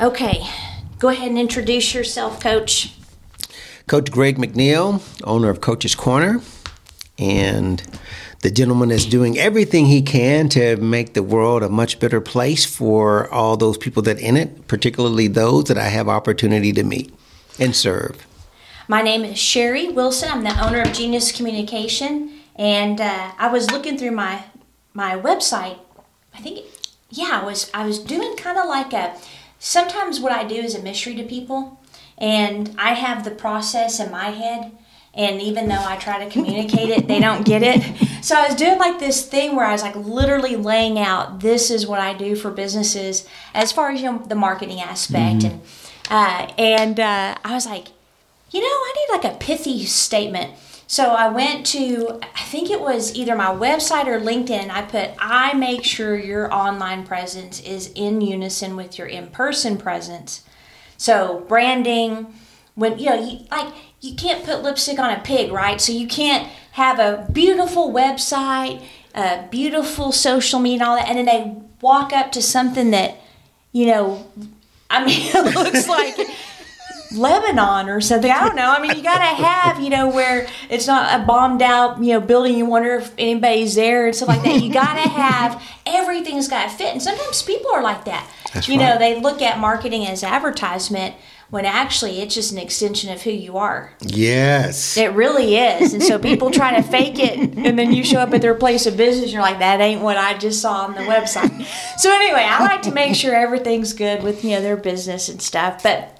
Okay, go ahead and introduce yourself, Coach. Coach Greg McNeil, owner of Coach's Corner, and the gentleman is doing everything he can to make the world a much better place for all those people that in it, particularly those that I have opportunity to meet and serve. My name is Sherry Wilson. I'm the owner of Genius Communication, and uh, I was looking through my my website. I think, yeah, I was I was doing kind of like a. Sometimes what I do is a mystery to people, and I have the process in my head. And even though I try to communicate it, they don't get it. So I was doing like this thing where I was like literally laying out this is what I do for businesses as far as you know the marketing aspect, and uh, and uh, I was like, you know, I need like a pithy statement. So I went to, I think it was either my website or LinkedIn. I put, I make sure your online presence is in unison with your in person presence. So branding, when, you know, you, like, you can't put lipstick on a pig, right? So you can't have a beautiful website, a beautiful social media, and all that, and then they walk up to something that, you know, I mean, it looks like Lebanon or something. I don't know. I mean, you got to have, you know, where it's not a bombed out, you know, building. You wonder if anybody's there and stuff like that. You got to have everything's got to fit. And sometimes people are like that. That's you know, they look at marketing as advertisement when actually it's just an extension of who you are. Yes. It really is. And so people try to fake it, and then you show up at their place of business, and you're like, that ain't what I just saw on the website. So, anyway, I like to make sure everything's good with, you know, their business and stuff. But,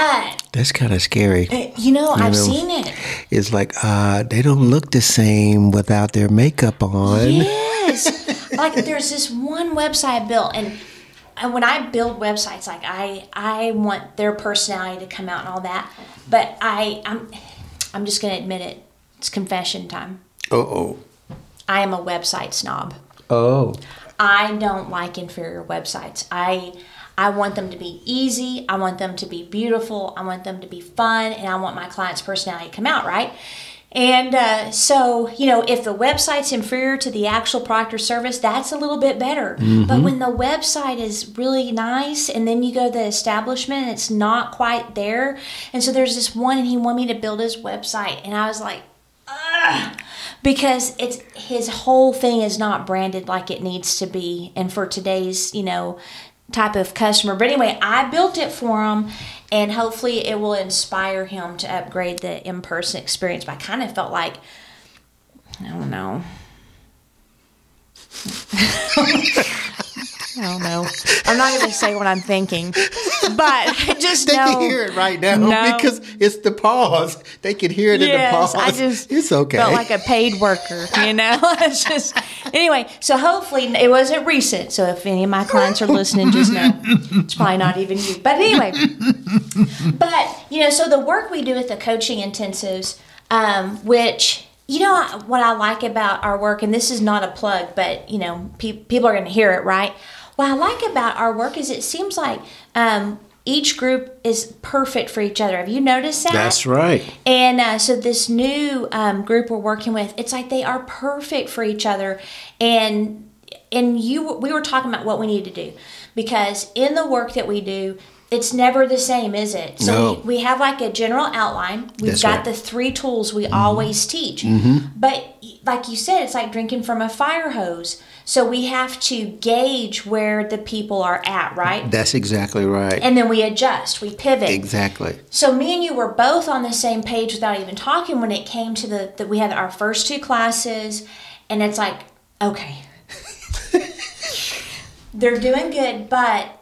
uh, That's kind of scary. you know, I've know, seen it. It's like uh, they don't look the same without their makeup on. Yes. like there's this one website I built and and when I build websites, like I I want their personality to come out and all that. But I I'm I'm just gonna admit it. It's confession time. Uh oh. I am a website snob. Oh. I don't like inferior websites. I I want them to be easy. I want them to be beautiful. I want them to be fun, and I want my client's personality to come out right. And uh, so, you know, if the website's inferior to the actual product or service, that's a little bit better. But when the website is really nice, and then you go to the establishment, and it's not quite there. And so there's this one, and he wanted me to build his website, and I was like, because it's his whole thing is not branded like it needs to be and for today's you know type of customer. But anyway i built it for him and hopefully it will inspire him to upgrade the in-person experience. But i kind of felt like i don't know I don't know. I'm not going to say what I'm thinking, but I just They know. can hear it right now No. because it's the pause. They can hear it in the pause. I just it's okay. felt like a paid worker, you know. it's just anyway. So hopefully it wasn't recent. So if any of my clients are listening, just know it's probably not even you. But anyway, but you know, so the work we do with the coaching intensives, um, which you know what I like about our work, and this is not a plug, but you know, pe- people are going to hear it, right? What I like about our work is it seems like um, each group is perfect for each other. Have you noticed that? That's right. And uh, so this new um, group we're working with, it's like they are perfect for each other. And and you, we were talking about what we need to do because in the work that we do, it's never the same, is it? So No. we, we have like a general outline. We've That's got right. Mm-hmm. the three tools we always teach. Mm-hmm. But like you said, it's like drinking from a fire hose. So we have to gauge where the people are at, right? That's exactly right. And then we adjust, we pivot. exactly. So me and you were both on the same page without even talking when it came to the that we had our first two classes, and it's like, okay, they're doing good, but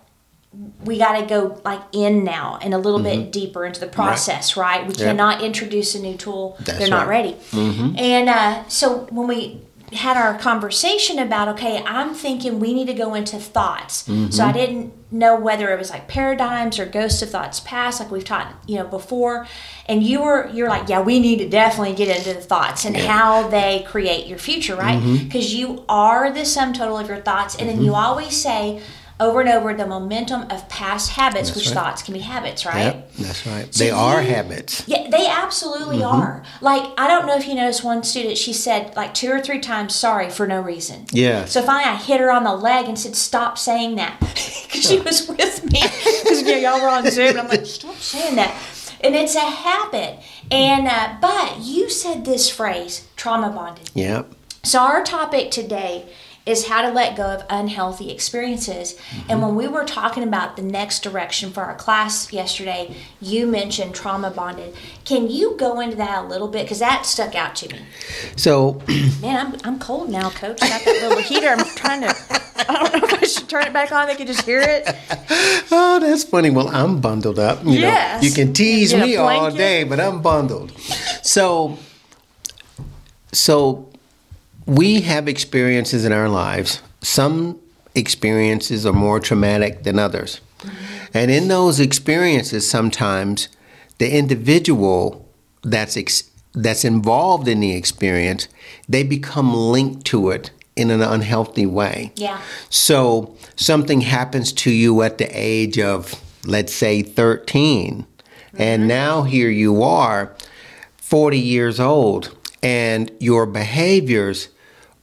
we got to go like in now and a little bit deeper into the process, right? We Mm-hmm. Yep. cannot introduce a new tool; That's they're not right. Mm-hmm. ready. And uh, so when we had our conversation about okay i'm thinking we need to go into thoughts. Mm-hmm. so i didn't know whether it was like paradigms or ghosts of thoughts past like we've taught you know before. And you were you're like yeah we need to definitely get into the thoughts and how they create your future right? Mm-hmm. because you are the sum total of your thoughts. And then you always say over and over the momentum of past habits which right. thoughts can be habits right Yep, that's right. So they are you- habits. yeah, they absolutely Mm-hmm. are. Like, I don't know if you noticed one student, she said like two or three times sorry for no reason. Yeah. So finally I hit her on the leg and said, stop saying that. Because she was with me. you know, y'all were on Zoom, and I'm like, stop saying that. And it's a habit. And uh, but you said this phrase, trauma bonded. Yep. So our topic today is how to let go of unhealthy experiences. Mm-hmm. And when we were talking about the next direction for our class yesterday, you mentioned trauma bonded. Can you go into that a little bit? Because that stuck out to me. So, man, I'm, I'm cold now, coach. I Got that little heater. I'm trying to, I don't know if I should turn it back on. They can just hear it. Oh, that's funny. Well, I'm bundled up. You yes. Know, you can tease me all day, but I'm bundled. So, so we have experiences in our lives. Some experiences are more traumatic than others. And in those experiences, sometimes the individual that's ex- that's involved in the experience, they become linked to it in an unhealthy way. Yeah. So something happens to you at the age of, let's say, 13, mm-hmm. and now here you are, 40 years old, and your behaviors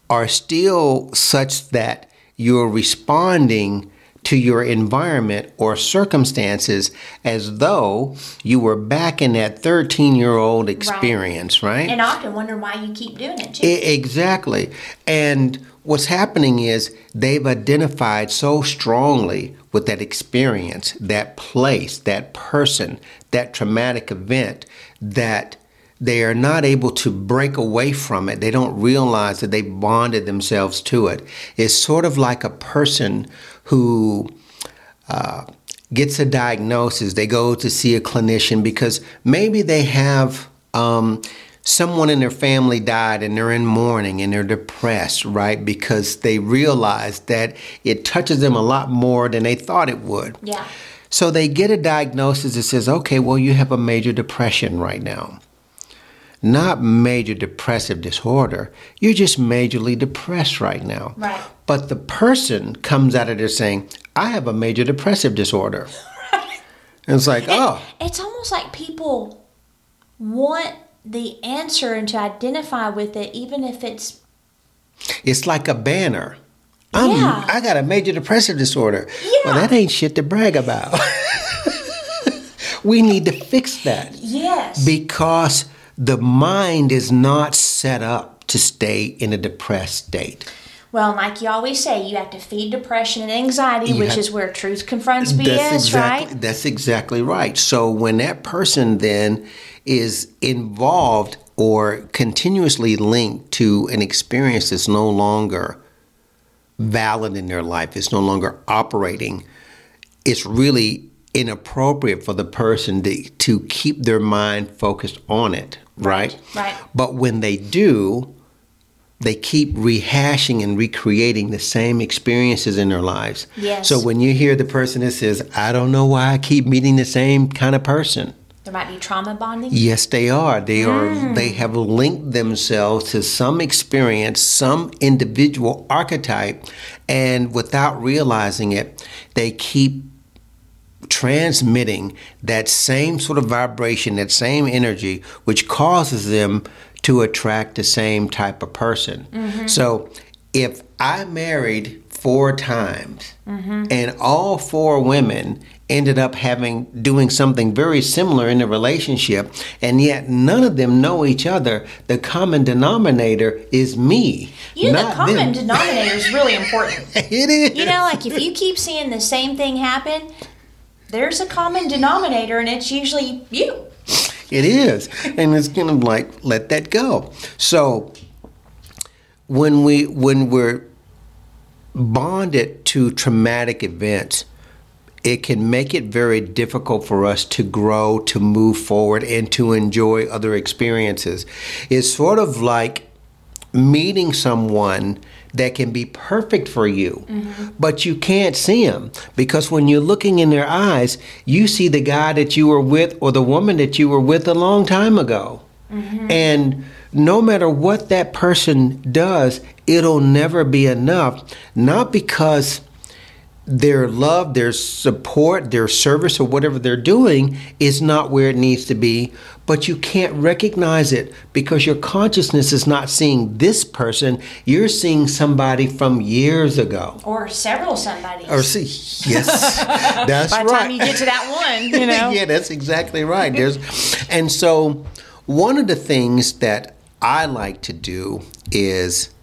are still such that you're responding to your environment or circumstances as though you were back in that 13 year old experience, right. right. And often wonder why you keep doing it too. exactly. And what's happening is they've identified so strongly with that experience, that place, that person, that traumatic event that they are not able to break away from it. They don't realize that they bonded themselves to it. It's sort of like a person who uh, gets a diagnosis. They go to see a clinician because maybe they have um, someone in their family died and they're in mourning and they're depressed, right? Because they realize that it touches them a lot more than they thought it would. Yeah. So they get a diagnosis that says, okay, well, you have a major depression right now not major depressive disorder. You're just majorly depressed right now. Right. But the person comes out of there saying, I have a major depressive disorder. Right. And it's like, it, oh. It's almost like people want the answer and to identify with it, even if it's. It's like a banner. I'm, yeah. I got a major depressive disorder. Yeah. Well, that ain't shit to brag about. we need to fix that. Yes. Because the mind is not set up to stay in a depressed state. Well, like you always say, you have to feed depression and anxiety, you which have, is where truth confronts BS, exactly, right? That's exactly right. So when that person then is involved or continuously linked to an experience that's no longer valid in their life, it's no longer operating, it's really inappropriate for the person to, to keep their mind focused on it right? Right. But when they do, they keep rehashing and recreating the same experiences in their lives. Yes. So when you hear the person that says, I don't know why I keep meeting the same kind of person. There might be trauma bonding. Yes, they are. They mm. are they have linked themselves to some experience, some individual archetype, and without realizing it, they keep transmitting that same sort of vibration, that same energy, which causes them to attract the same type of person. Mm-hmm. So if I married four times mm-hmm. and all four women ended up having doing something very similar in the relationship and yet none of them know each other the common denominator is me you know the common them. denominator is really important it is you know like if you keep seeing the same thing happen there's a common denominator, and it's usually you. It is, and it's kind of like let that go. So when we when we're bonded to traumatic events, it can make it very difficult for us to grow, to move forward, and to enjoy other experiences. It's sort of like meeting someone that can be perfect for you, mm-hmm. but you can't see them because when you're looking in their eyes, you see the guy that you were with or the woman that you were with a long time ago. Mm-hmm. And no matter what that person does, it'll never be enough. Not because their love, their support, their service, or whatever they're doing is not where it needs to be, but you can't recognize it because your consciousness is not seeing this person. You're seeing somebody from years ago. Or several somebody. Or see, yes, that's By the time you get to that one, you know. yeah, that's exactly right. There's, and so one of the things that I like to do is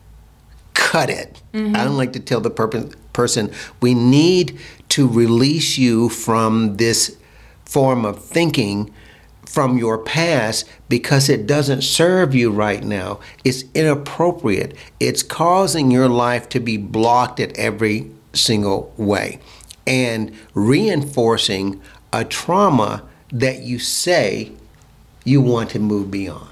cut it. Mm-hmm. I don't like to tell the perp- person we need to release you from this form of thinking from your past because it doesn't serve you right now. It's inappropriate. It's causing your life to be blocked at every single way and reinforcing a trauma that you say you want to move beyond.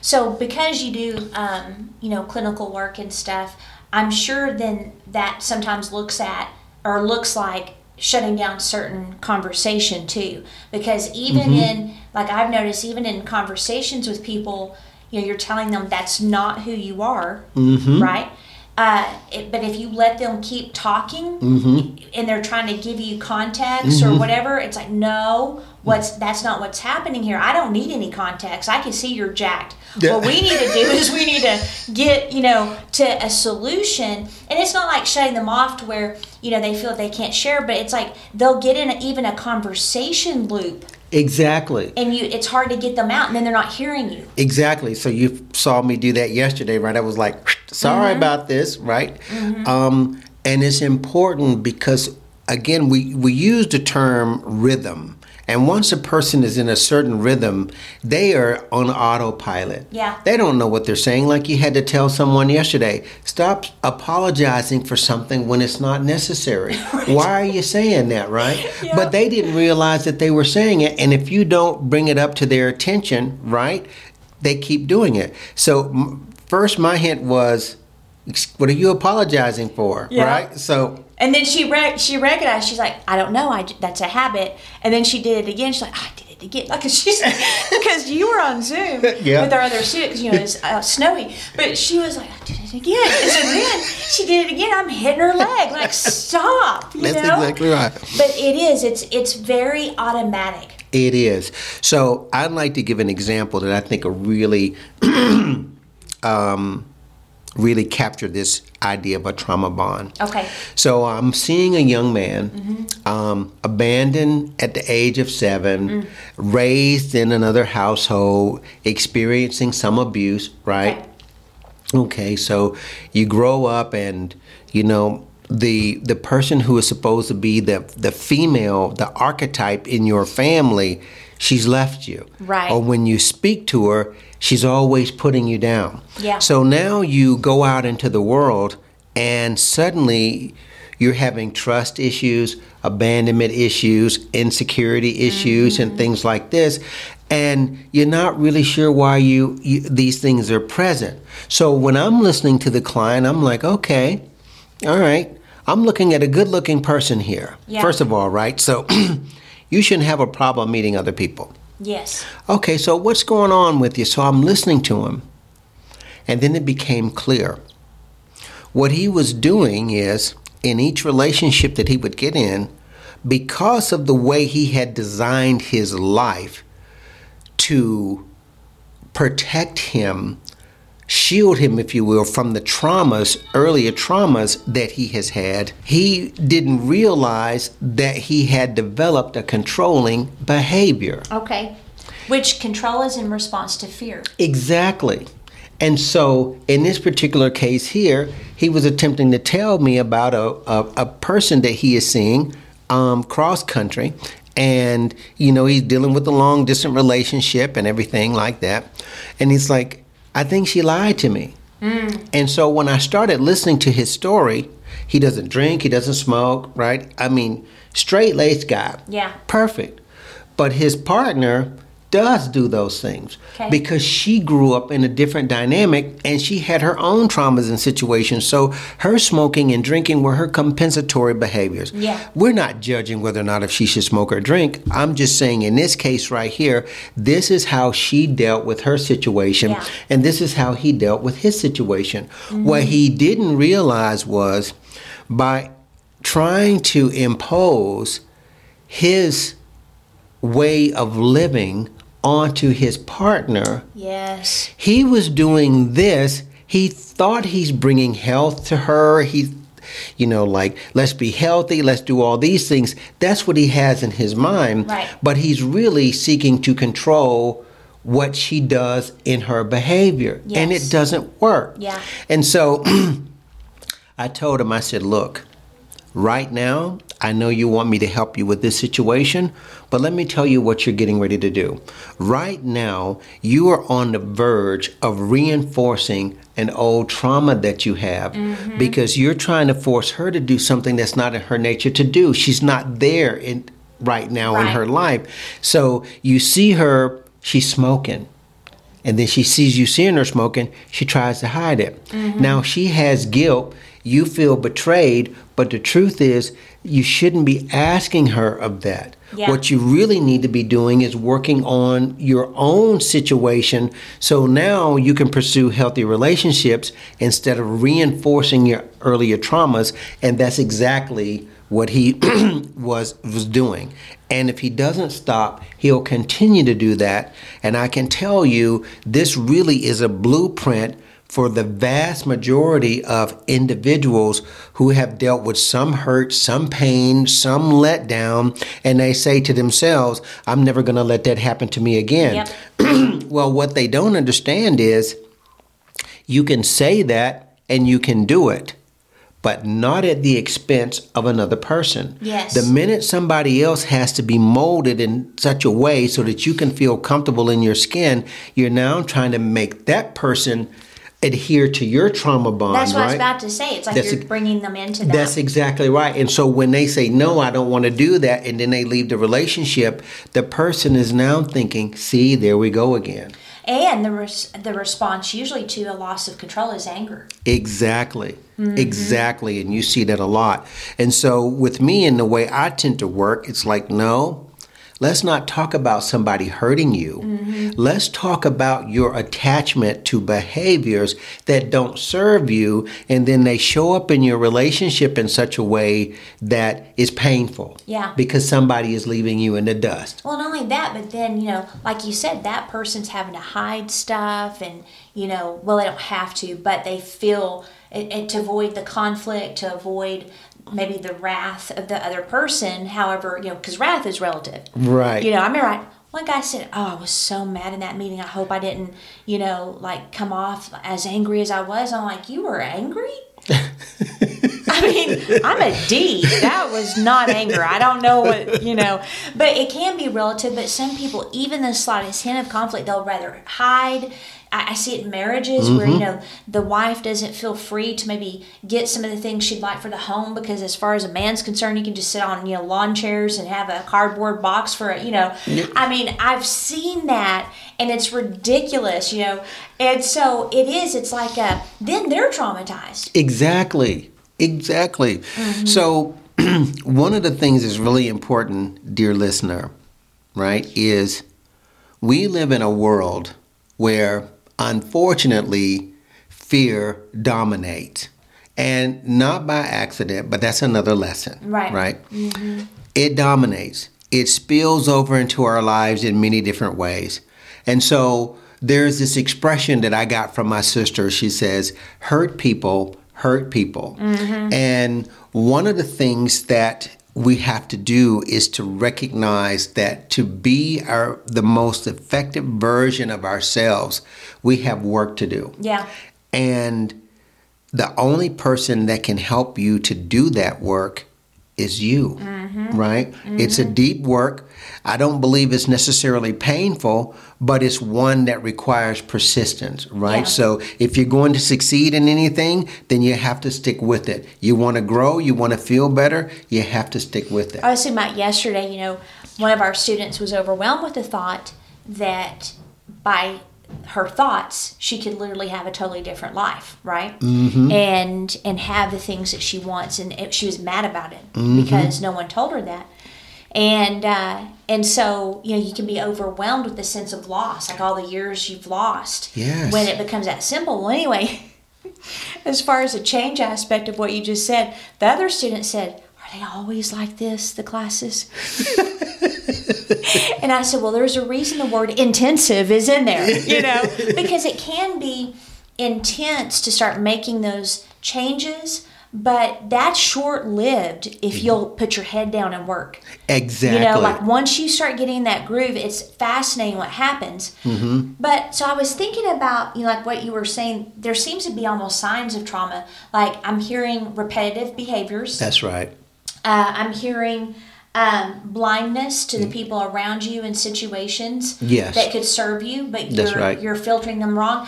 So because you do, um, you know, clinical work and stuff, I'm sure then that sometimes looks at or looks like shutting down certain conversation too. Because even mm-hmm. in, like I've noticed, even in conversations with people, you know, you're telling them that's not who you are, mm-hmm. right? Uh, it, but if you let them keep talking mm-hmm. and they're trying to give you context or whatever, it's like no, what's that's not what's happening here. I don't need any context. I can see you're jacked. Yeah. What we need to do is we need to get you know to a solution, and it's not like shutting them off to where you know they feel they can't share, but it's like they'll get in a, even a conversation loop, Exactly. and you it's hard to get them out, and then they're not hearing you. Exactly. So you saw me do that yesterday, right? I was like, sorry about this, right? Um, and it's important because, again, we, we use the term rhythm. And once a person is in a certain rhythm, they are on autopilot. Yeah. They don't know what they're saying. Like you had to tell someone yesterday, stop apologizing for something when it's not necessary. Why are you saying that, right? Yeah. But they didn't realize that they were saying it. And if you don't bring it up to their attention, right, they keep doing it. So, first, my hint was, what are you apologizing for, Yeah. right? So, And then she rec- she recognized. She's like, I don't know. I that's a habit. And then she did it again. She's like, I did it again. Like 'cause she's because you were on Zoom Yeah. with our other students. You know, it's uh, snowy. But she was like, I did it again. And so then she did it again. I'm hitting her leg. Like stop. You that's know. exactly right. But it is. It's it's very automatic. It is. So I'd like to give an example that I think a really, um, really capture this idea of a trauma bond. Okay. So I'm seeing a young man, um, abandoned at the age of seven, raised in another household, experiencing some abuse, right? Okay. Okay, so you grow up and you know the the person who is supposed to be the the female, the archetype in your family, she's left you. Right. Or when you speak to her, she's always putting you down. Yeah. So now you go out into the world and suddenly you're having trust issues, abandonment issues, insecurity issues, and mm-hmm. things like this. And you're not really sure why you, you these things are present. So when I'm listening to the client, I'm like, okay, all right, I'm looking at a good-looking person here. Yeah. First of all, right? So you shouldn't have a problem meeting other people. Yes. Okay, so what's going on with you? So I'm listening to him. And then it became clear. What he was doing is, in each relationship that he would get in, because of the way he had designed his life to protect him, shield him, if you will, from the traumas, earlier traumas that he has had, he didn't realize that he had developed a controlling behavior. Okay. Which control is in response to fear. Exactly. And so, in this particular case here, he was attempting to tell me about a, a, a person that he is seeing um, cross country. And, you know, he's dealing with a long distance relationship and everything like that. And he's like, I think she lied to me. Mm. And so, when I started listening to his story, he doesn't drink, he doesn't smoke, right? I mean, straight laced guy. Yeah. Perfect. But his partner does do those things Okay. because she grew up in a different dynamic and she had her own traumas and situations. So her smoking and drinking were her compensatory behaviors. Yeah. We're not judging whether or not if she should smoke or drink. I'm just saying in this case right here, this is how she dealt with her situation Yeah. and this is how he dealt with his situation. What he didn't realize was by trying to impose his way of living onto his partner. Yes. He was doing this. He thought he's bringing health to her. He, you know, like, let's be healthy, let's do all these things. That's what he has in his mind. Right. But he's really seeking to control what she does in her behavior. And it doesn't work. Yeah. And so I told him, I said, look, right now, I know you want me to help you with this situation, but let me tell you what you're getting ready to do. Right now, you are on the verge of reinforcing an old trauma that you have mm-hmm. because you're trying to force her to do something that's not in her nature to do. She's not there in right now in her life. So you see her, she's smoking and then she sees you seeing her smoking, she tries to hide it. Mm-hmm. Now she has guilt. You feel betrayed, but the truth is, you shouldn't be asking her of that. Yeah. What you really need to be doing is working on your own situation so now you can pursue healthy relationships instead of reinforcing your earlier traumas. And that's exactly what he was was doing. And if he doesn't stop, he'll continue to do that. And I can tell you this really is a blueprint for the vast majority of individuals who have dealt with some hurt, some pain, some letdown, and they say to themselves, I'm never going to let that happen to me again. well, what they don't understand is you can say that and you can do it, but not at the expense of another person. Yes. The minute somebody else has to be molded in such a way so that you can feel comfortable in your skin, you're now trying to make that person adhere to your trauma bond. That's what I was about to say. It's like That's you're ex- bringing them into that. That's exactly right. And so when they say, no, I don't want to do that, and then they leave the relationship, the person is now thinking, see, there we go again. and the res- the response usually to a loss of control is anger. Exactly. Mm-hmm. Exactly. And you see that a lot. And so with me and the way I tend to work, it's like, no, let's not talk about somebody hurting you. Mm-hmm. Let's talk about your attachment to behaviors that don't serve you. And then they show up in your relationship in such a way that is painful. Yeah. Because somebody is leaving you in the dust. Well, not only that, but then, you know, like you said, that person's having to hide stuff and, you know, well, they don't have to, but they feel it, it, to avoid the conflict, to avoid maybe the wrath of the other person. However, you know, because wrath is relative. Right. You know, I remember I, one guy said, "Oh, I was so mad in that meeting. I hope I didn't, you know, like come off as angry as I was." I'm like, "You were angry." I mean, I'm a D. That was not anger. I don't know what, you know, but it can be relative. But some people, even the slightest hint of conflict, they'll rather hide. I, I see it in marriages where, you know, the wife doesn't feel free to maybe get some of the things she'd like for the home because, as far as a man's concerned, you can just sit on, you know, lawn chairs and have a cardboard box for, a, you know, I mean, I've seen that and it's ridiculous, you know. And so it is, it's like, uh, then they're traumatized. Exactly. Exactly. So, one of the things that's really important, dear listener, right, is we live in a world where unfortunately fear dominates. And not by accident, but that's another lesson. Right. Right? Mm-hmm. It dominates. It spills over into our lives in many different ways. And so there's this expression that I got from my sister. She says, hurt people hurt people. Mm-hmm. And one of the things that we have to do is to recognize that to be our the most effective version of ourselves, we have work to do. Yeah. And the only person that can help you to do that work is you, mm-hmm. right? It's a mm-hmm. deep work. I don't believe it's necessarily painful, but it's one that requires persistence, right? Yeah. So if you're going to succeed in anything, then you have to stick with it. You want to grow, you want to feel better, you have to stick with it. I was thinking about yesterday, you know, one of our students was overwhelmed with the thought that by her thoughts, she could literally have a totally different life, right? Mm-hmm. And and have the things that she wants, and it, she was mad about it because no one told her that. And uh, and so you know you can be overwhelmed with the sense of loss, like all the years you've lost. Yes. When it becomes that simple. Well, anyway, as far as the change aspect of what you just said, the other student said "Are they always like this, the classes? and I said, Well, there's a reason the word intensive is in there, you know, because it can be intense to start making those changes, but that's short lived if Mm-hmm. you'll put your head down and work. Exactly. You know, like once you start getting that groove, it's fascinating what happens. Mm-hmm. But so I was thinking about, you know, like what you were saying, there seems to be almost signs of trauma. Like I'm hearing repetitive behaviors. That's right. Uh, I'm hearing um, blindness to the people around you in situations Mm. Yes. that could serve you, but you're right. you're filtering them wrong.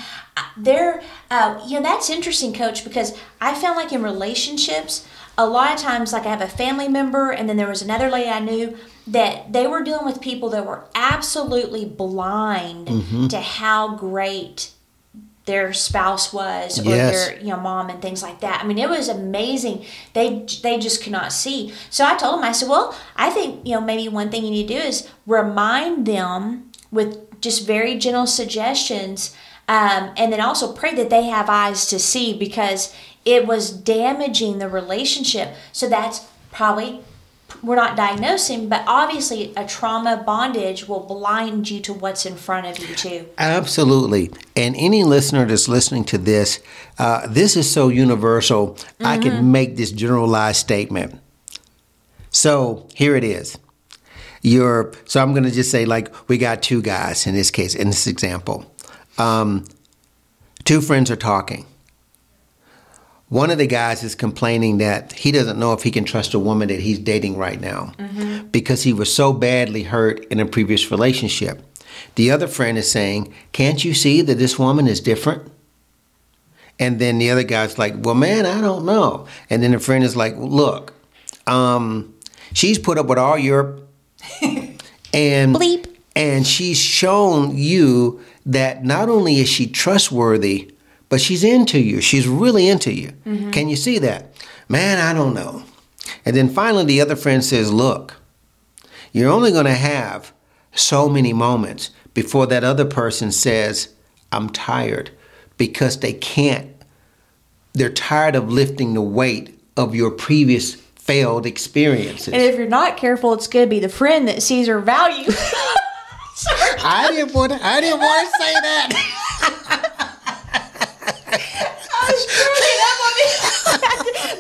There, uh, you know, that's interesting, Coach, because I found like in relationships, a lot of times, like I have a family member, and then there was another lady I knew that they were dealing with people that were absolutely blind Mm-hmm. to how great their spouse was or Yes. their you know mom and things like that. I mean, it was amazing. They they just could not see. So I told them, I said, well, I think you know maybe one thing you need to do is remind them with just very gentle suggestions, um, and then also pray that they have eyes to see because it was damaging the relationship. So that's probably we're not diagnosing, but obviously a trauma bondage will blind you to what's in front of you too. Absolutely. And any listener that's listening to this, uh, this is so universal, I can make this generalized statement. So here it is. You're, so I'm going to just say, like, we got two guys in this case, in this example. Um, two friends are talking. One of the guys is complaining that he doesn't know if he can trust a woman that he's dating right now because he was so badly hurt in a previous relationship. The other friend is saying, Can't you see that this woman is different? And then the other guy's like, Well, man, I don't know. And then the friend is like, Look, um, she's put up with all your and Bleep. and she's shown you that not only is she trustworthy, but she's into you. She's really into you. Mm-hmm. Can you see that? Man, I don't know. And then finally, the other friend says, Look, you're only going to have so many moments before that other person says, I'm tired, because they can't, they're tired of lifting the weight of your previous failed experiences. And if you're not careful, it's going to be the friend that sees her value. I didn't want to, I didn't want to say that. I was screwing up on it.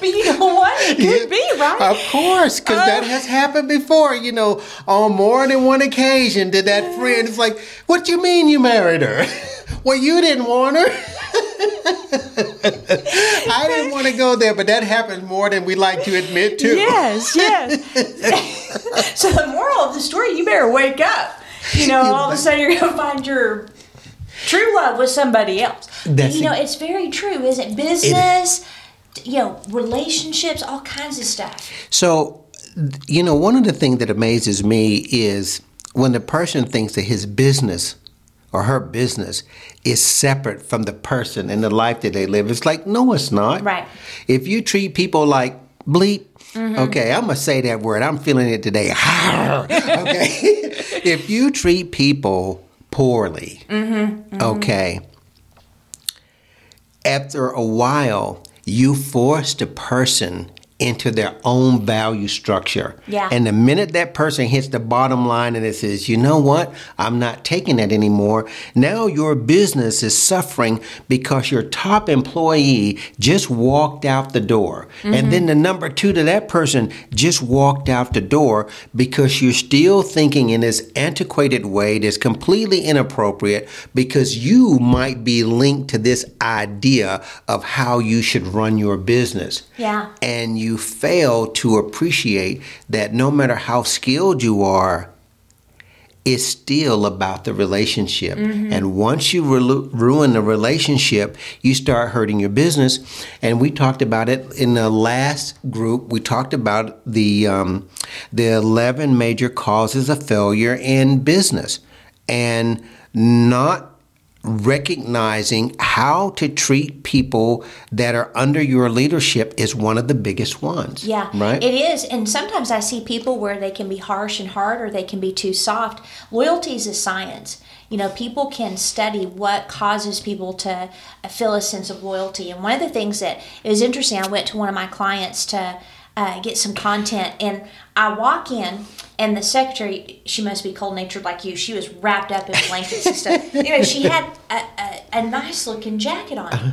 but you know what? It could be, right? Of course, because that Uh. has happened before. You know, on more than one occasion, did that friend? It's like, what you mean you married her? well, you didn't want her. I didn't want to go there, but that happens more than we like to admit to. yes, yes. so the moral of the story, you better wake up. You know, all of a sudden you're going to find your true love with somebody else. That's you know, it's very true, isn't it? Business, you know, relationships, all kinds of stuff. So, you know, one of the things that amazes me is when the person thinks that his business or her business is separate from the person and the life that they live. It's like, no, it's not. Right. If you treat people like bleep, mm-hmm. okay, I'm going to say that word. I'm feeling it today. okay. if you treat people poorly, mm-hmm. Mm-hmm. okay, after a while, you force the person into their own value structure. Yeah. And the minute that person hits the bottom line and it says, you know what, I'm not taking that anymore, now your business is suffering because your top employee just walked out the door. And mm-hmm. then the number two to that person just walked out the door because you're still thinking in this antiquated way that's completely inappropriate because you might be linked to this idea of how you should run your business Yeah. and you fail to appreciate that no matter how skilled you are, it's still about the relationship. And once you ru- ruin the relationship, you start hurting your business. And we talked about it in the last group. We talked about the um, the eleven major causes of failure in business, and not recognizing how to treat people that are under your leadership is one of the biggest ones. Yeah, Right? It is, and sometimes I see people where they can be harsh and hard, or they can be too soft. Loyalty is a science. You know, people can study what causes people to feel a sense of loyalty. And one of the things that is interesting, I went to one of my clients to uh, get some content. And I walk in, and the secretary, she must be cold natured like you. She was wrapped up in blankets and stuff. You know, she had a, a, a nice looking jacket on. Uh-huh.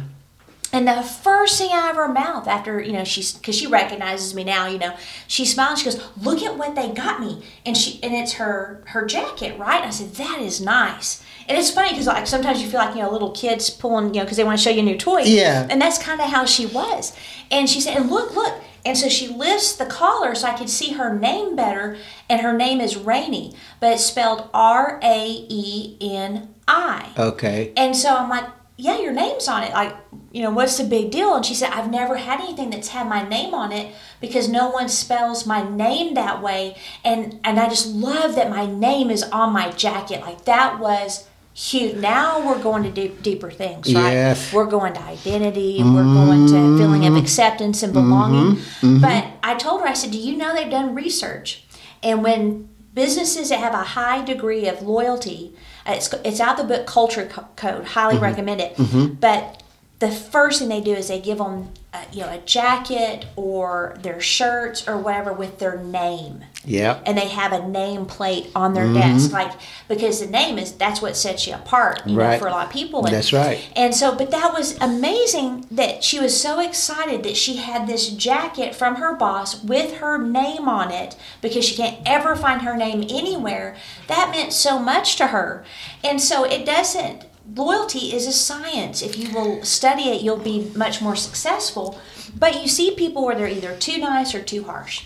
And the first thing out of her mouth after, you know, she's because she recognizes me now, you know, she smiles. She goes, "Look at what they got me," and she and it's her her jacket, right? And I said, "That is nice." And it's funny because like sometimes you feel like you know little kids pulling, you know, because they want to show you a new toy. Yeah. And that's kind of how she was. And she said, "And look, look." And so she lifts the collar so I could see her name better, and her name is Rainy, but it's spelled R A E N I. Okay. And so I'm like, yeah, your name's on it. Like, you know, what's the big deal? And she said, I've never had anything that's had my name on it because no one spells my name that way. And and I just love that my name is on my jacket. Like that was huge. Now we're going to do deeper things, right? Yes. We're going to identity. We're going to mm-hmm. feeling of acceptance and belonging. Mm-hmm. Mm-hmm. But I told her, I said, do you know they've done research? And when businesses that have a high degree of loyalty, it's, it's out the book Culture Code. Highly mm-hmm. recommend it. Mm-hmm. But the first thing they do is they give them, uh, you know, a jacket or their shirts or whatever with their name, yeah and they have a name plate on their desk, like because the name is that's what sets you apart, you know, for a lot of people. And, That's right. And so, but that was amazing that she was so excited that she had this jacket from her boss with her name on it because she can't ever find her name anywhere. That meant so much to her. And so it doesn't, loyalty is a science. If you will study it, you'll be much more successful. But you see people where they're either too nice or too harsh.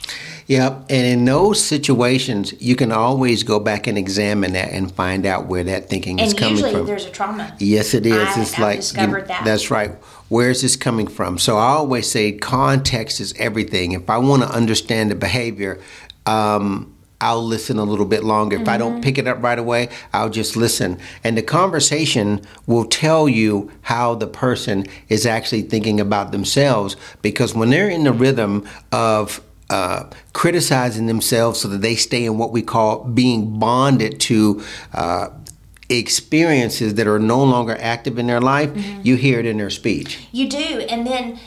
Yep. And in those situations, you can always go back and examine that and find out where that thinking is And coming usually from. there's a trauma. Yes, it is. I- it's like discovered that. That's right. Where is this coming from? So I always say context is everything. If I want to understand the behavior, um, I'll listen a little bit longer. If I Mm-hmm. don't pick it up right away, I'll just listen. And the conversation will tell you how the person is actually thinking about themselves because when they're in the rhythm of uh, criticizing themselves so that they stay in what we call being bonded to uh, experiences that are no longer active in their life, mm-hmm. you hear it in their speech. You do, and then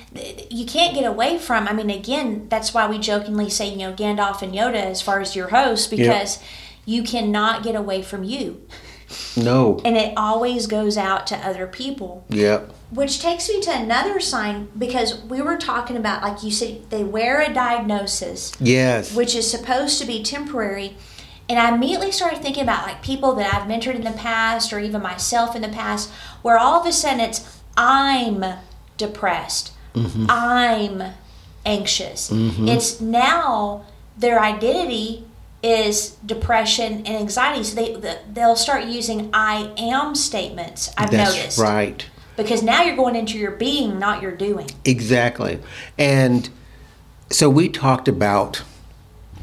you can't get away from. I mean, again, that's why we jokingly say, you know, Gandalf and Yoda as far as your host, because you cannot get away from you, No. and it always goes out to other people. Yep. Which takes me to another sign because we were talking about, like you said, they wear a diagnosis, Yes. which is supposed to be temporary. And I immediately started thinking about like people that I've mentored in the past or even myself in the past, where all of a sudden it's, I'm depressed, mm-hmm. I'm anxious. Mm-hmm. It's now their identity is depression and anxiety. So they, they'll start using I am statements, I've That's noticed. right. Because now you're going into your being, not your doing. Exactly. And so we talked about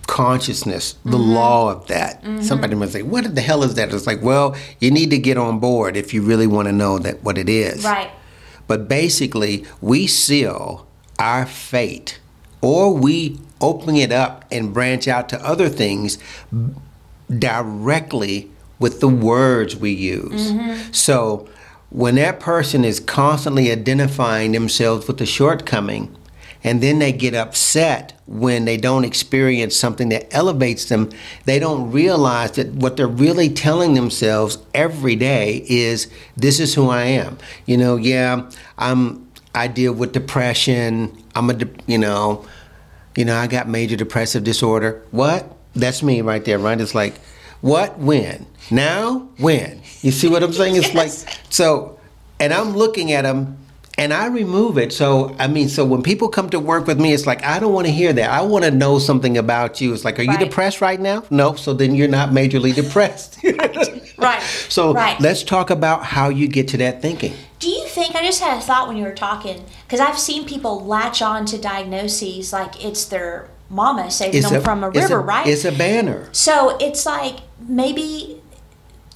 consciousness, the Mm-hmm. law of that. Somebody might say, "What the hell is that?" It's like, well, you need to get on board if you really want to know that what it is. Right. But basically, we seal our fate, or we open it up and branch out to other things directly with the words we use. So when that person is constantly identifying themselves with the shortcoming, and then they get upset when they don't experience something that elevates them, they don't realize that what they're really telling themselves every day is, "This is who I am." You know, yeah, I'm. I deal with depression. I'm a, de- you know, you know, I got major depressive disorder. What? That's me right there, right? It's like, what? When? Now? When? You see what I'm saying? It's like, so, and I'm looking at them and I remove it. So, I mean, so when people come to work with me, it's like, I don't want to hear that. I want to know something about you. It's like, are you Right. depressed right now? No. So then you're not majorly depressed. Right. right. So right. let's talk about how you get to that thinking. Do you think I just had a thought when you were talking because I've seen people latch on to diagnoses like it's their mama saving them from a river, right? It's a banner. so it's like maybe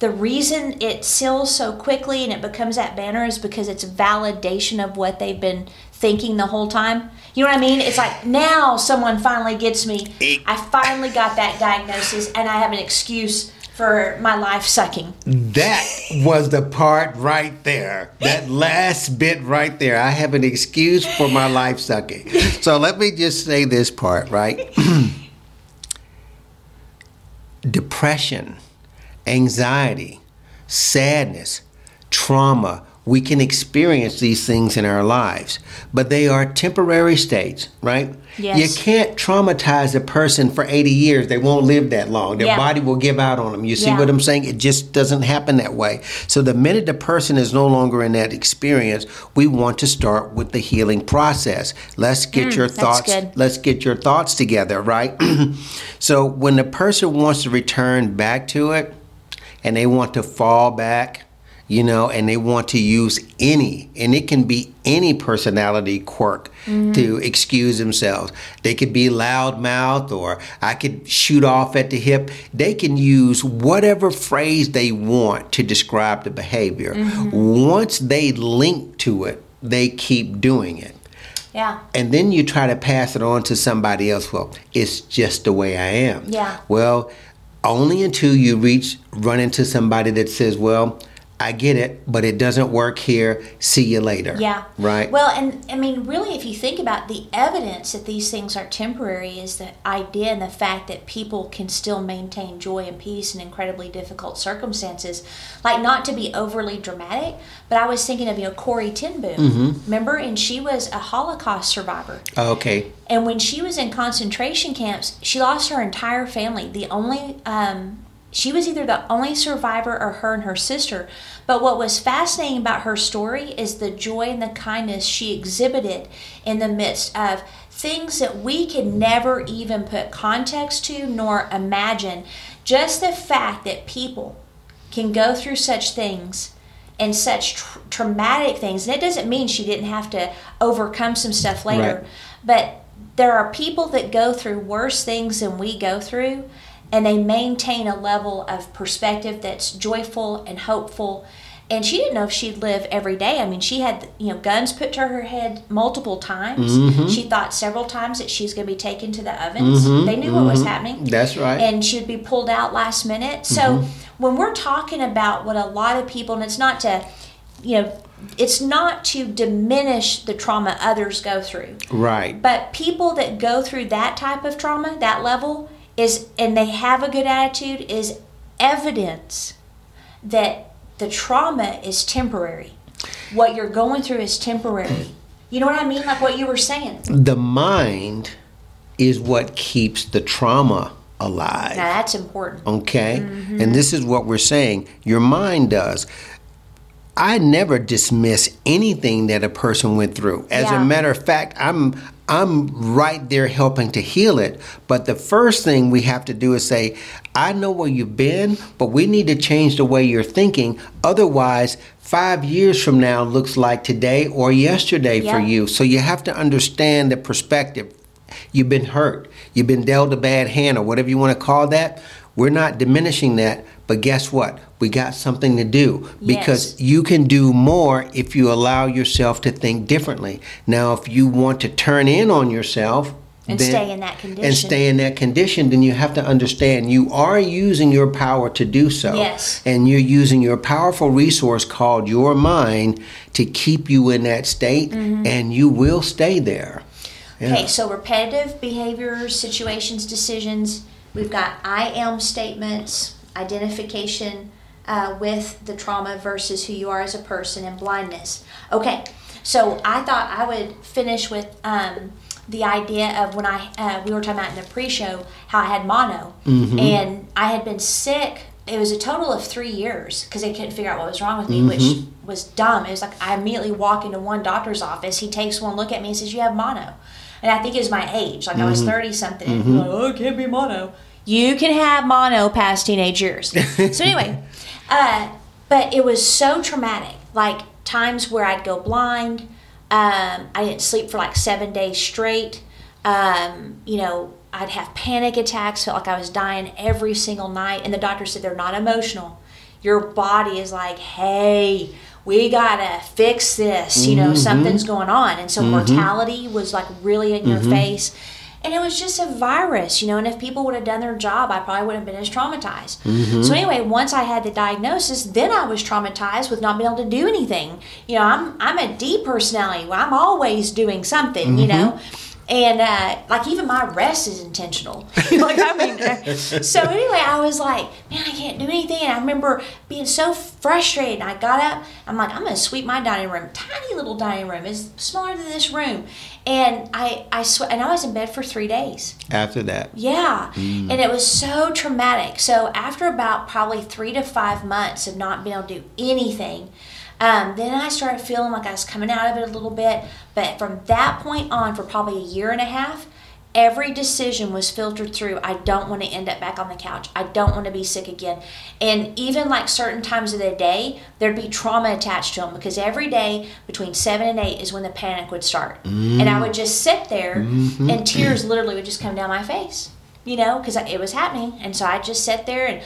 the reason it seals so quickly and it becomes that banner is because it's validation of what they've been thinking the whole time. You know what I mean? It's like now someone finally gets me. I finally got that diagnosis, and I have an excuse for my life sucking. That was the part right there. That last bit right there. I have an excuse for my life sucking. So let me just say this part, right? Depression, anxiety, sadness, trauma, we can experience these things in our lives, but they are temporary states, right? Yes. You can't traumatize a person for 80 years. They won't live that long. Their Yeah. body will give out on them. You see Yeah. what I'm saying? It just doesn't happen that way. So the minute the person is no longer in that experience, we want to start with the healing process. Let's get your Mm, that's thoughts let's get your thoughts together, right? so when the person wants to return back to it and they want to fall back, you know, and they want to use any, and it can be any personality quirk mm-hmm. to excuse themselves. They could be loudmouth, or I could shoot off at the hip. They can use whatever phrase they want to describe the behavior. Mm-hmm. Once they link to it, they keep doing it Yeah. and then you try to pass it on to somebody else. Well, it's just the way I am. Yeah. Well, only until you reach run into somebody that says, "Well, I get it, but it doesn't work here. See you later." Yeah. Right. Well, and I mean, really, if you think about the evidence that these things are temporary, is the idea and the fact that people can still maintain joy and peace in incredibly difficult circumstances. Like, not to be overly dramatic, but I was thinking of, you know, Corrie Ten Boom. Mm-hmm. Remember? And she was a Holocaust survivor. okay. And when she was in concentration camps, she lost her entire family. The only, um, she was either the only survivor or her and her sister. But what was fascinating about her story is the joy and the kindness she exhibited in the midst of things that we could never even put context to nor imagine. Just the fact that people can go through such things and such tr- traumatic things. And it doesn't mean she didn't have to overcome some stuff later, Right. but there are people that go through worse things than we go through, and they maintain a level of perspective that's joyful and hopeful. And she didn't know if she'd live every day. I mean, she had you know guns put to her head multiple times. Mm-hmm. She thought several times that she's going to be taken to the ovens. they knew what was happening Mm-hmm. That's right. and she'd be pulled out last minute. So Mm-hmm. when we're talking about what a lot of people, and it's not to, you know, it's not to diminish the trauma others go through, right. but people that go through that type of trauma, that level, is and they have a good attitude is evidence that the trauma is temporary. What you're going through is temporary. You know what I mean? Like what you were saying. The mind is what keeps the trauma alive. Now that's important. Okay? Mm-hmm. And this is what we're saying. Your mind does. I never dismiss anything that a person went through. As Yeah. a matter of fact, I'm I'm right there helping to heal it. But the first thing we have to do is say, I know where you've been, but we need to change the way you're thinking. Otherwise, five years from now looks like today or yesterday for you. So you have to understand the perspective. You've been hurt. You've been dealt a bad hand or whatever you want to call that. We're not diminishing that, but guess what? We got something to do because Yes. you can do more if you allow yourself to think differently. Now, if you want to turn in on yourself And then- stay in that condition. and stay in that condition, then you have to understand you are using your power to do so. Yes. And you're using your powerful resource called your mind to keep you in that state, Mm-hmm. and you will stay there. Yeah. Okay, so repetitive behaviors, situations, decisions. We've got I am statements, identification uh, with the trauma versus who you are as a person, and blindness. Okay, so I thought I would finish with um, the idea of when I uh, we were talking about in the pre-show how I had mono, and I had been sick. It was a total of three years because they couldn't figure out what was wrong with me, which was dumb. It was like I immediately walk into one doctor's office. He takes one look at me and says, "You have mono." And I think it was my age. Like I was 30 something. And he's like, oh, it can't be mono. You can have mono past teenage years. so, anyway, uh, but it was so traumatic. Like times where I'd go blind. Um, I didn't sleep for like seven days straight. Um, you know, I'd have panic attacks, felt like I was dying every single night. And the doctor said they're not emotional. Your body is like, hey, we gotta fix this. You know, mm-hmm. something's going on, and so mm-hmm. mortality was like really in your mm-hmm. face. And it was just a virus, you know. And if people would have done their job, I probably wouldn't have been as traumatized. So anyway, once I had the diagnosis, then I was traumatized with not being able to do anything. You know, I'm I'm a D personality. I'm always doing something. You know and uh, like even my rest is intentional. like I mean, uh, so anyway, I was like, man, I can't do anything. And I remember being so frustrated. And I got up. I'm like, I'm gonna sweep my dining room. Tiny little dining room is smaller than this room, and I I sw- and I was in bed for three days. After that, Yeah, and it was so traumatic. So after about probably three to five months of not being able to do anything, um, then I started feeling like I was coming out of it a little bit. But from that point on, for probably a year and a half, every decision was filtered through. I don't want to end up back on the couch. I don't want to be sick again. And even like certain times of the day, there'd be trauma attached to them because every day between seven and eight is when the panic would start. And I would just sit there and tears literally would just come down my face, you know, because it was happening. And so I just sit there and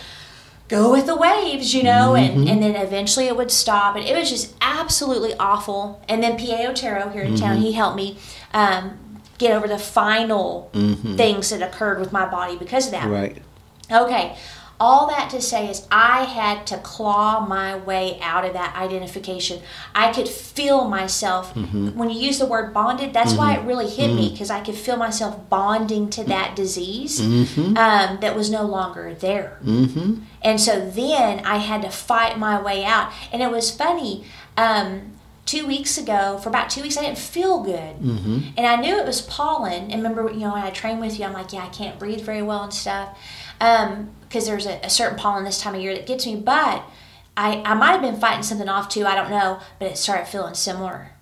go with the waves, you know, and, mm-hmm. and then eventually it would stop. And it was just absolutely awful. And then P.A. Otero here in town, he mm-hmm. helped me um, get over the final mm-hmm. things that occurred with my body because of that. right? Okay. All that to say is, I had to claw my way out of that identification. I could feel myself. Mm-hmm. When you use the word bonded, that's why it mm-hmm. really hit me mm. because I could feel myself bonding to mm. that disease mm-hmm. um, that was no longer there. And so then I had to fight my way out. And it was funny. Um, two weeks ago, for about two weeks, I didn't feel good. Mm-hmm. And I knew it was pollen. And remember, you know, when I trained with you, I'm like, yeah, I can't breathe very well and stuff. Um, because there's a, a certain pollen this time of year that gets me. But I, I might have been fighting something off too. I don't know. But it started feeling similar.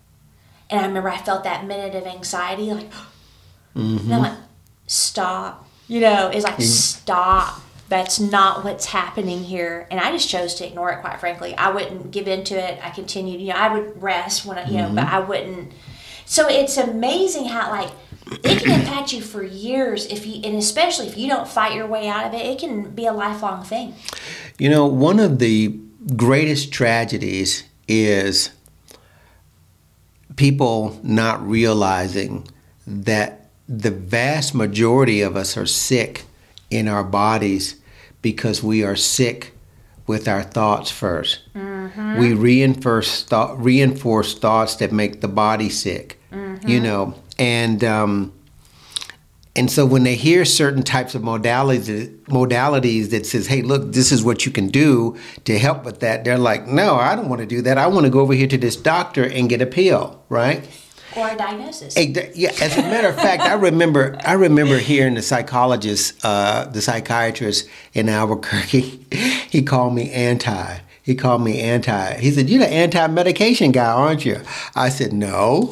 And I remember I felt that minute of anxiety, like, and I'm mm-hmm. like, stop. You know, it's like, stop. That's not what's happening here. And I just chose to ignore it, quite frankly. I wouldn't give into it. I continued, you know, I would rest when I, you know, but mm-hmm. I wouldn't. So it's amazing how, like, it can impact you for years if you, and especially if you don't fight your way out of it, it can be a lifelong thing. You know, one of the greatest tragedies is people not realizing that the vast majority of us are sick in our bodies because we are sick with our thoughts 1st We reinforce thought, reinforce thoughts that make the body sick. You know, and um, and so when they hear certain types of modalities modalities that says, "Hey, look, this is what you can do to help with that," they're like, "No, I don't want to do that. I want to go over here to this doctor and get a pill." Right? Or a diagnosis. Th- yeah. As a matter of fact, I remember I remember hearing the psychologist, uh, the psychiatrist in Albuquerque. He called me anti. He called me anti. He said, "You're the anti-medication guy, aren't you?" I said, "No."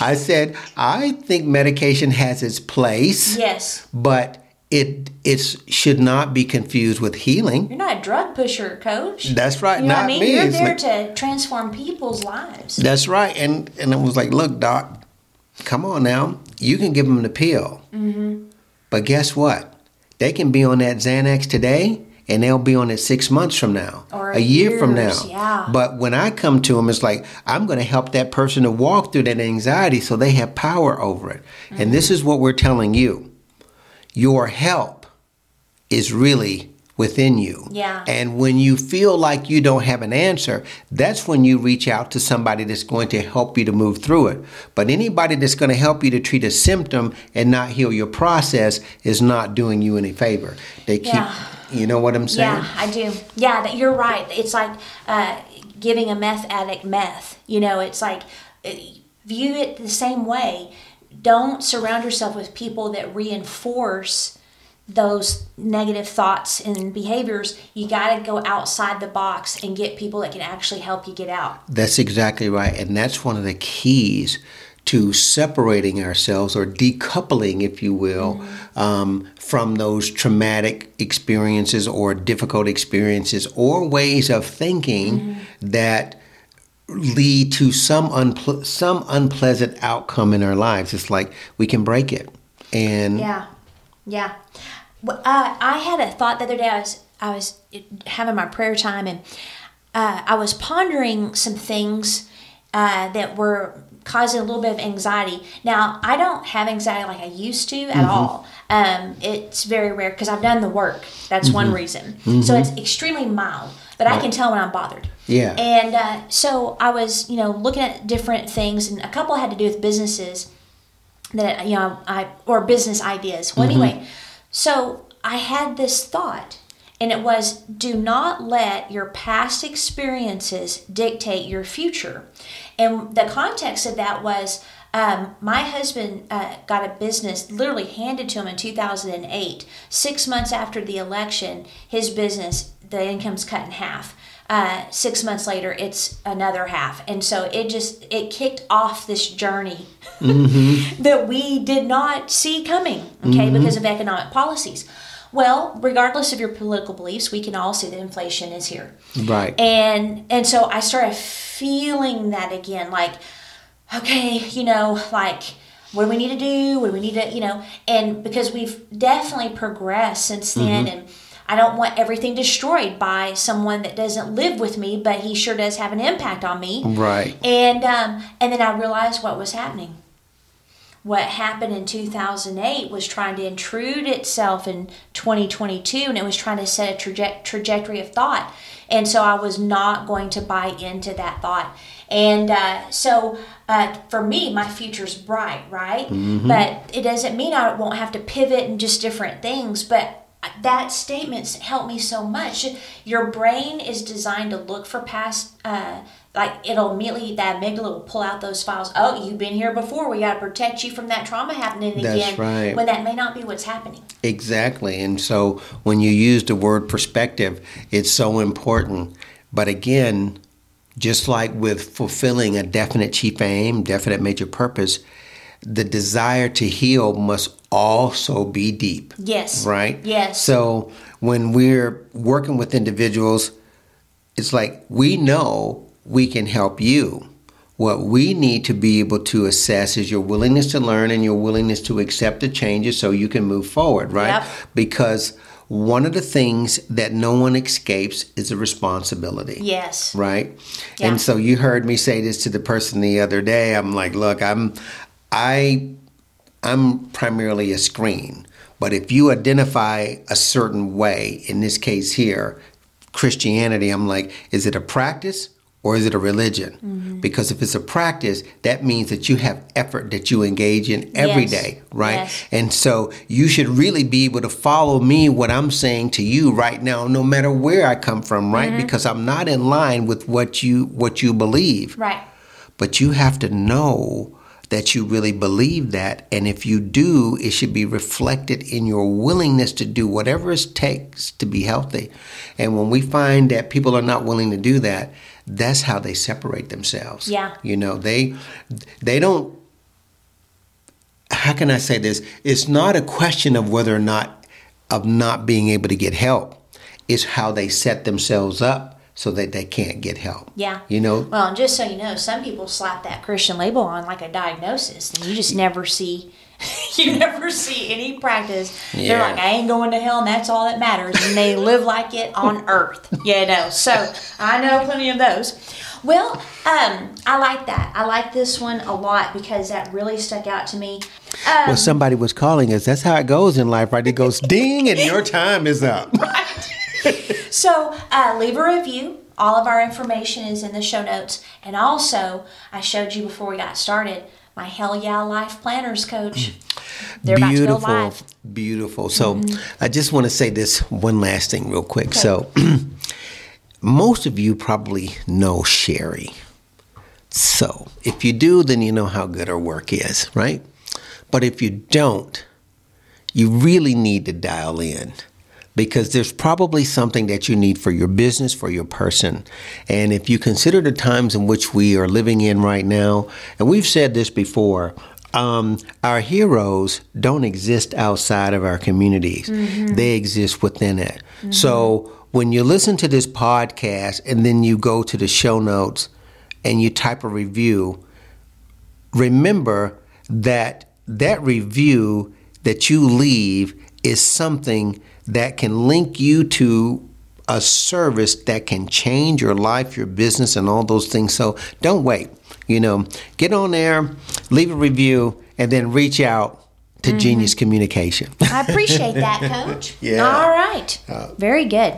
I said, "I think medication has its place, Yes. but it it should not be confused with healing." You're not a drug pusher, coach. That's right, You know not I mean? me. You're there like- to transform people's lives. That's right. And and I was like, look, doc, come on now. You can give them the pill. Mm-hmm. But guess what? They can be on that Xanax today and they'll be on it six months from now, Or a year from now. yeah. But when I come to them, it's like, I'm going to help that person to walk through that anxiety so they have power over it. And this Mm-hmm. is what we're telling you your help is really within you. Yeah. And when you feel like you don't have an answer, that's when you reach out to somebody that's going to help you to move through it. But anybody that's going to help you to treat a symptom and not heal your process is not doing you any favor. They keep, Yeah. you know what I'm saying? Yeah, I do. Yeah, that you're right. It's like uh, giving a meth addict meth. You know, it's like uh, view it the same way. Don't surround yourself with people that reinforce those negative thoughts and behaviors. You got to go outside the box and get people that can actually help you get out. That's exactly right. And that's one of the keys to separating ourselves or decoupling, if you will, um, from those traumatic experiences or difficult experiences or ways of thinking that lead to some unple- some unpleasant outcome in our lives. It's like we can break it. And Yeah, yeah. Well, Uh, I had a thought the other day. I was I was having my prayer time, and uh, I was pondering some things uh, that were causing a little bit of anxiety. Now, I don't have anxiety like I used to at Mm-hmm. all. Um, it's very rare because I've done the work. That's Mm-hmm. one reason. So it's extremely mild, but I can tell when I'm bothered. Yeah. And uh, so I was, you know, looking at different things, and a couple had to do with businesses that you know I or business ideas. Well, anyway, so I had this thought, and it was: do not let your past experiences dictate your future. And the context of that was. Um, my husband uh, got a business literally handed to him in 2008. Six months after the election, his business, the income's cut in half. Uh, six months later it's another half. And so it just it kicked off this journey mm-hmm. that we did not see coming okay mm-hmm. because of economic policies. Well regardless of your political beliefs we can all see that inflation is here. Right. and and so i started feeling that again like okay you know like what do we need to do? What do we need to you know and because we've definitely progressed since then mm-hmm. and i don't want everything destroyed by someone that doesn't live with me but he sure does have an impact on me Right. and um, and then I realized what was happening. What happened in 2008 was trying to intrude itself in 2022, and it was trying to set a traje- trajectory of thought. And so I was not going to buy into that thought. And uh, so uh, for me, my future's bright, right? But it doesn't mean I won't have to pivot and just different things. But that statement's helped me so much. Your brain is designed to look for past, uh, like it'll immediately that amygdala will pull out those files. Oh, you've been here before. We got to protect you from that trauma happening That's again. right. When that may not be what's happening. Exactly. And so when you use the word perspective, it's so important. But again, just like with fulfilling a definite chief aim, definite major purpose, the desire to heal must also be deep. Yes. Right? Yes. So when we're working with individuals, it's like we know we can help you. What we need to be able to assess is your willingness to learn and your willingness to accept the changes so you can move forward, right? Yep. Because one of the things that no one escapes is a responsibility Yes. right Yeah. and so you heard me say this to the person the other day i'm like look i'm i i'm primarily a screen but if you identify a certain way in this case here christianity i'm like is it a practice or is it a religion Mm-hmm. because if it's a practice that means that you have effort that you engage in every Yes. day right Yes. and so you should really be able to follow me what I'm saying to you right now, no matter where I come from, right? Mm-hmm. Because I'm not in line with what you what you believe. Right. But you have to know that you really believe that. And if you do, it should be reflected in your willingness to do whatever it takes to be healthy. And when we find that people are not willing to do that, that's how they separate themselves. Yeah. You know, they they don't how can I say this? It's not a question of whether or not of not being able to get help. It's how they set themselves up so that they can't get help. Yeah. You know, Well, and just so you know, some people slap that Christian label on like a diagnosis, and you just never see. You never see any practice. They're like, I ain't going to hell, and that's all that matters. And they live like it on earth. You know, so I know plenty of those. Well, um, I like that. I like this one a lot because that really stuck out to me. Um, well, somebody was calling us. That's how it goes in life, right? It goes ding, and your time is up. So uh, leave a review. All of our information is in the show notes. And also, I showed you before we got started my Hell Yeah Life Planners Coach. They're to go beautiful. Mm-hmm. beautiful. So, I just want to say this one last thing, real quick. So, most of you probably know Sherry. So, if you do, then you know how good her work is, right? But if you don't, you really need to dial in because there's probably something that you need for your business, for your person. And if you consider the times in which we are living in right now, and we've said this before, um, our heroes don't exist outside of our communities, they exist within it. So when you listen to this podcast and then you go to the show notes and you type a review, remember that that review that you leave is something that can link you to a service that can change your life, your business, and all those things. So don't wait. You know, get on there, leave a review, and then reach out to mm-hmm. Genius Communication. I appreciate that, Coach. Yeah. All right. Uh, Very good.